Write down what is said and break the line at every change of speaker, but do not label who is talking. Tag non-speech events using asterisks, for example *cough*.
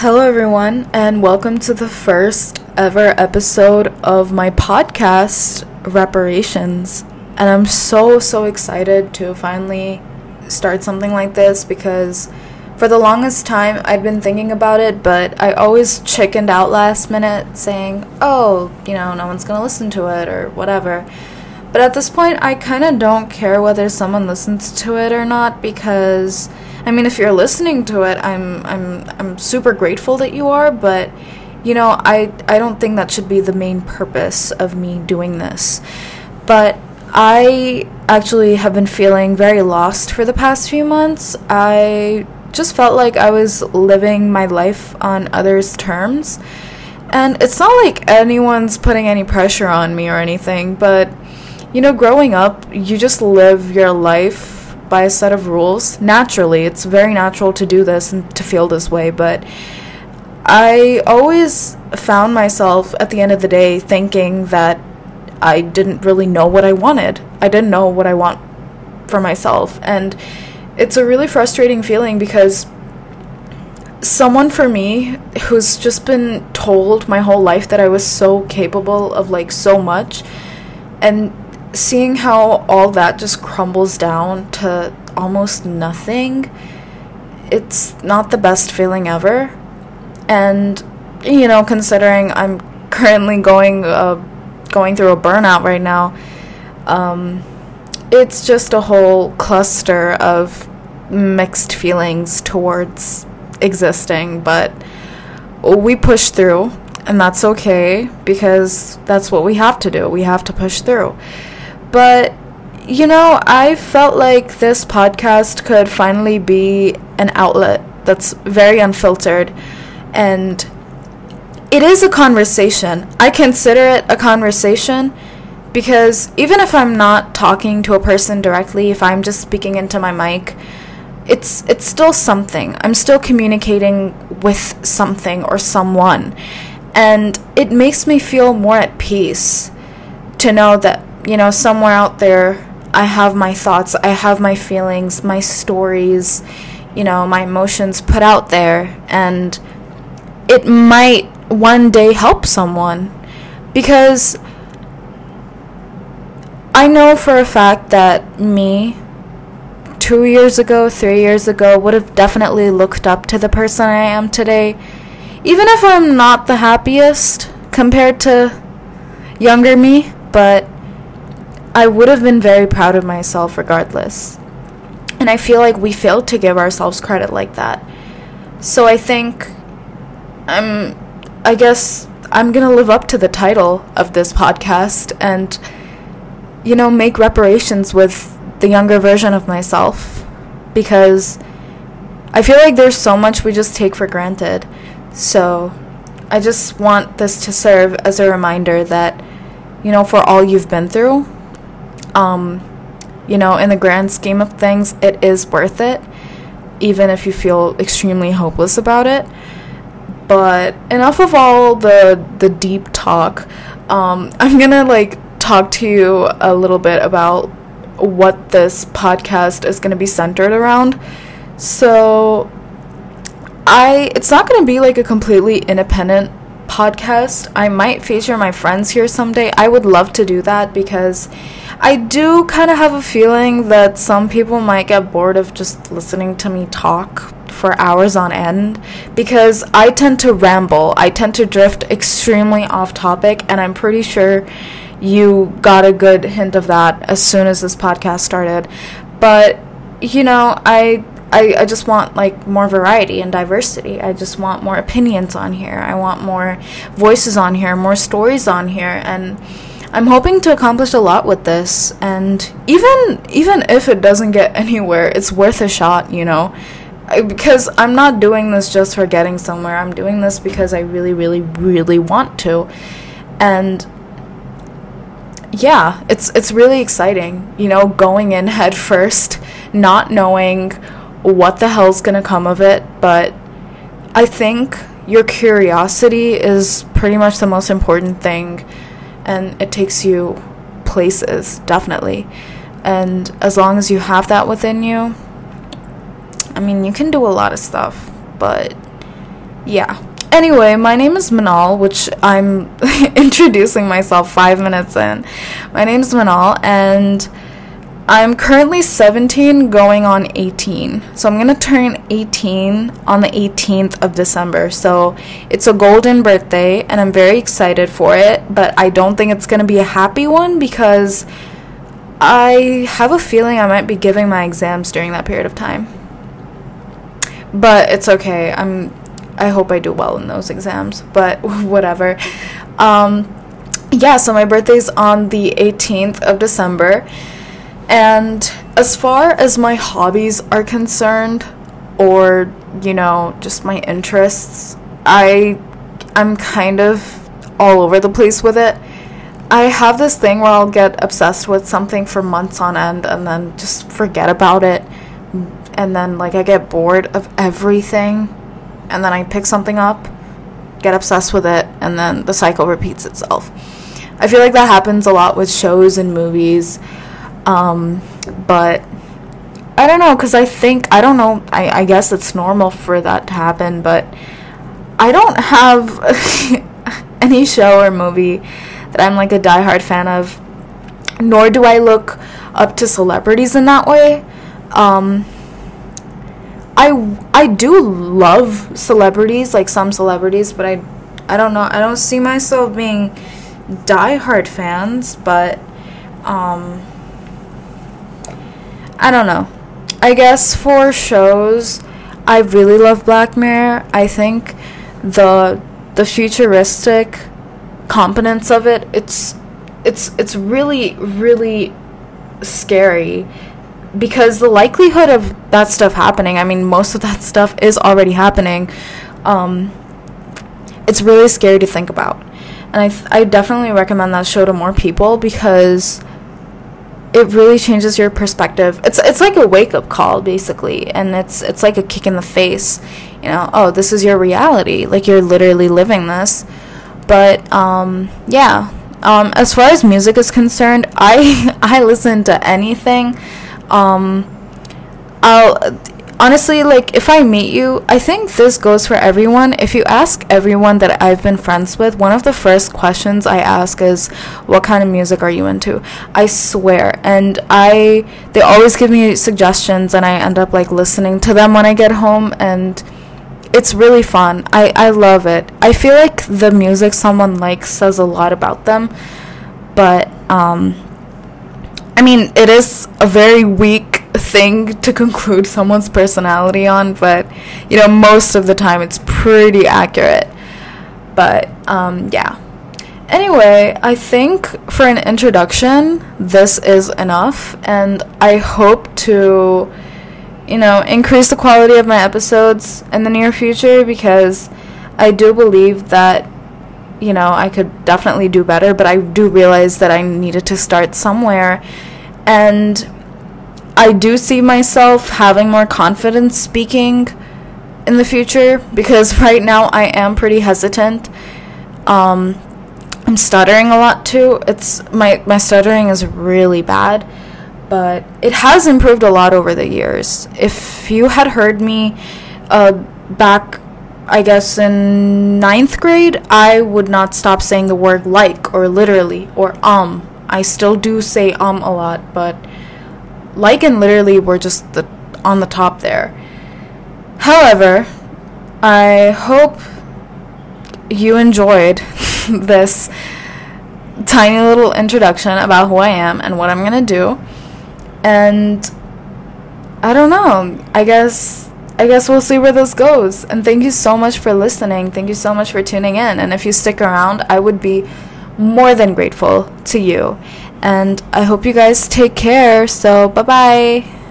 Hello, everyone, and welcome to the first ever episode of my podcast, Reparations. And I'm so, so excited to finally start something like this because for the longest time I'd been thinking about it, but I always chickened out last minute saying, oh, you know, no one's gonna listen to it or whatever. But at this point, I kind of don't care whether someone listens to it or not because I mean, if you're listening to it, I'm I'm I'm super grateful that you are, but you know, I I don't think that should be the main purpose of me doing this. But I actually have been feeling very lost for the past few months. I just felt like I was living my life on others' terms. And it's not like anyone's putting any pressure on me or anything, but you know, growing up, you just live your life by a set of rules. Naturally, it's very natural to do this and to feel this way, but I always found myself at the end of the day thinking that I didn't really know what I wanted. I didn't know what I want for myself. And it's a really frustrating feeling because someone for me who's just been told my whole life that I was so capable of like so much and seeing how all that just crumbles down to almost nothing, it's not the best feeling ever. And you know, considering I'm currently going uh, going through a burnout right now, um, it's just a whole cluster of mixed feelings towards existing. But we push through, and that's okay because that's what we have to do. We have to push through. But, you know, I felt like this podcast could finally be an outlet that's very unfiltered and it is a conversation. I consider it a conversation because even if I'm not talking to a person directly, if I'm just speaking into my mic, it's it's still something. I'm still communicating with something or someone. And it makes me feel more at peace to know that you know, somewhere out there, I have my thoughts, I have my feelings, my stories, you know, my emotions put out there, and it might one day help someone because I know for a fact that me, two years ago, three years ago, would have definitely looked up to the person I am today. Even if I'm not the happiest compared to younger me, but I would have been very proud of myself regardless. And I feel like we failed to give ourselves credit like that. So I think I'm I guess I'm going to live up to the title of this podcast and you know make reparations with the younger version of myself because I feel like there's so much we just take for granted. So I just want this to serve as a reminder that you know for all you've been through um, you know, in the grand scheme of things, it is worth it, even if you feel extremely hopeless about it. But enough of all the the deep talk. Um, *laughs* I'm gonna like talk to you a little bit about what this podcast is gonna be centered around. So, I it's not gonna be like a completely independent podcast. I might feature my friends here someday. I would love to do that because I do kind of have a feeling that some people might get bored of just listening to me talk for hours on end because I tend to ramble. I tend to drift extremely off topic, and I'm pretty sure you got a good hint of that as soon as this podcast started. But, you know, I I, I just want like more variety and diversity. I just want more opinions on here. I want more voices on here, more stories on here and I'm hoping to accomplish a lot with this and even even if it doesn't get *laughs* anywhere, it's worth a shot, you know. because I'm not doing this just for getting somewhere. I'm doing this because I really really really want to. And yeah, it's it's really exciting, you know, going in *laughs* head first, not knowing what the hell's gonna come of it, but I think your curiosity is pretty much the most important thing, and it takes you places, definitely. And as long as you have that within you, I mean, you can do a lot of stuff, but yeah. Anyway, my name is Manal, which I'm *laughs* introducing myself five minutes in. My name is Manal, and I'm currently 17 going on 18. So I'm going to turn 18 on the 18th of December. So it's a golden birthday, and I'm very excited for it, but I don't think it's going to be a happy one because I have a feeling I might be giving my exams during that period of time. But it's okay. I'm I hope I do well in those exams, but *laughs* whatever. Um, yeah, so my birthday's on the 18th of December. And as far as my hobbies are concerned, or, you know, just my interests, I I'm kind of all over the place with it. I have this thing where I'll get obsessed with something for months on end and then just forget about it. And then, like, I get bored of everything. And then I pick something up, get obsessed with it, and then the cycle repeats itself. I feel like that happens a lot with shows and movies. Um, but I don't know, because I think, I don't know, I, I guess it's normal for that to happen, but I don't have *laughs* any show or movie that I'm like a diehard fan of, nor do I look up to celebrities in that way. Um, I I do love celebrities, like some celebrities, but I I don't know. I don't see myself being diehard fans, but um, I don't know. I guess for shows, I really love Black Mirror. I think the the futuristic components of it it's it's it's really really scary because the likelihood of that stuff happening i mean most of that *laughs* stuff is already happening um, it's really scary to think about and I, th- I definitely recommend that show to more people because it really changes your perspective it's it's like a wake-up call basically and it's it's like a kick in the face you know oh this is your reality like you're literally living this but um, yeah, um, as far as music is concerned, *laughs* I I listen to anything. Um, I'll honestly like if I meet you, I think this goes for everyone. If you ask everyone that I've been friends with, one of the first questions I ask is, "What kind of music are you into?" I swear, and I they always give me suggestions, and I end up like listening to them when I get home and it's really fun. I, I love it. I feel like the music someone likes says a lot about them, but um, I mean, it is a very weak thing to conclude someone's personality on, but you know, most of the time it's pretty accurate. But um, yeah. Anyway, I think for an introduction, this is enough, and I hope to you know, increase the quality of my episodes in the near future because I do believe that, you know, I could definitely do better, but I do realize that I needed to start somewhere. And I do see myself having more confidence speaking in the future because *laughs* right now I am pretty hesitant. Um, I'm stuttering a lot too. It's my my stuttering is really bad but it has improved a lot over the years. If you had heard me uh, back, I guess, in ninth grade, I would not stop saying the word like or literally or um. I still do say um a lot, but like and literally were just the, on the top there. However, I hope you enjoyed *laughs* this tiny little introduction about who I am and what I'm to do and I don't know. I guess I guess we'll see where this goes. And thank you so much for listening. Thank you so much for tuning in. And if you stick around, I would be more than grateful to you. And I hope you guys take care. So, bye-bye.